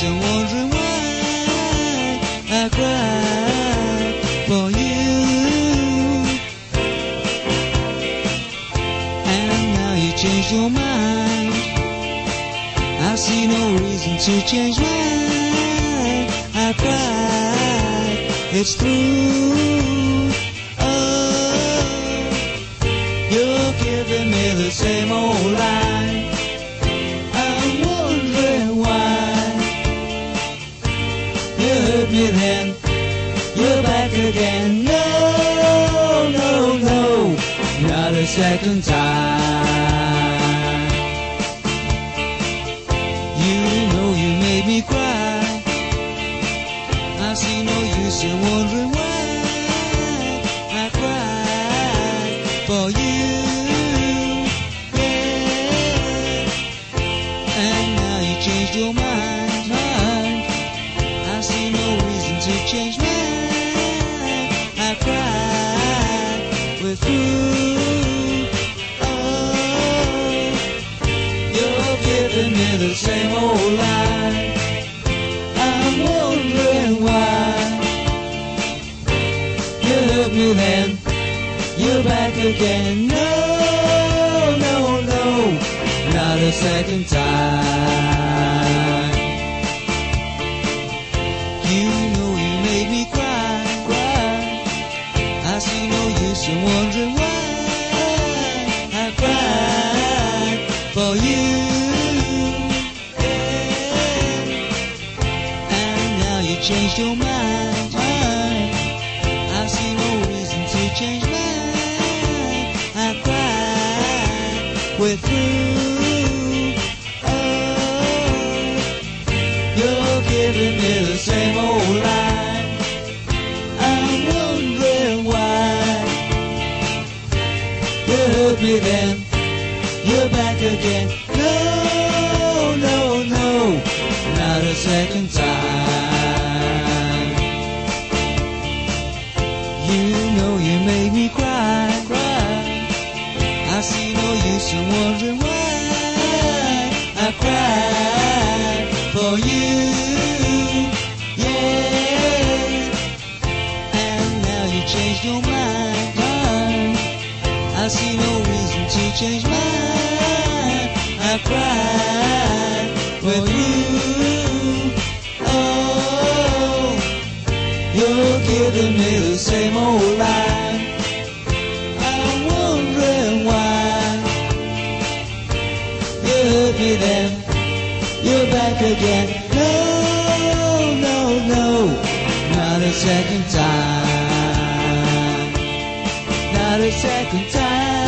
still wondering why I cry for you. And now you change your mind. I see no reason to change mine. I cry. it's true. Oh, you're giving me the same old lie. You're back again. No, no, no, not a second time. You know you made me cry. I see no use in wondering why I cried for you. Yeah. And now you changed your mind, mind. I see no reason to change mine. You. Oh, you're giving me the same old lie. I'm wondering why you hurt me then. You're back again. No, no, no, not a second time. See no use in wondering why I cried for you. And now you changed your mind, mind. I see no reason to change mine. I cried with you. You hurt me then. You're back again. No, no, no, not a second time. You know you made me cry, cry. I see no use in wondering why I cried for you. Yeah. And now you changed your mind. See no reason to change mine. I cried with you. Oh, you're giving me the same old lie. I'm wondering why you hurt me then. You're back again. No, no, no, not a second time. second time.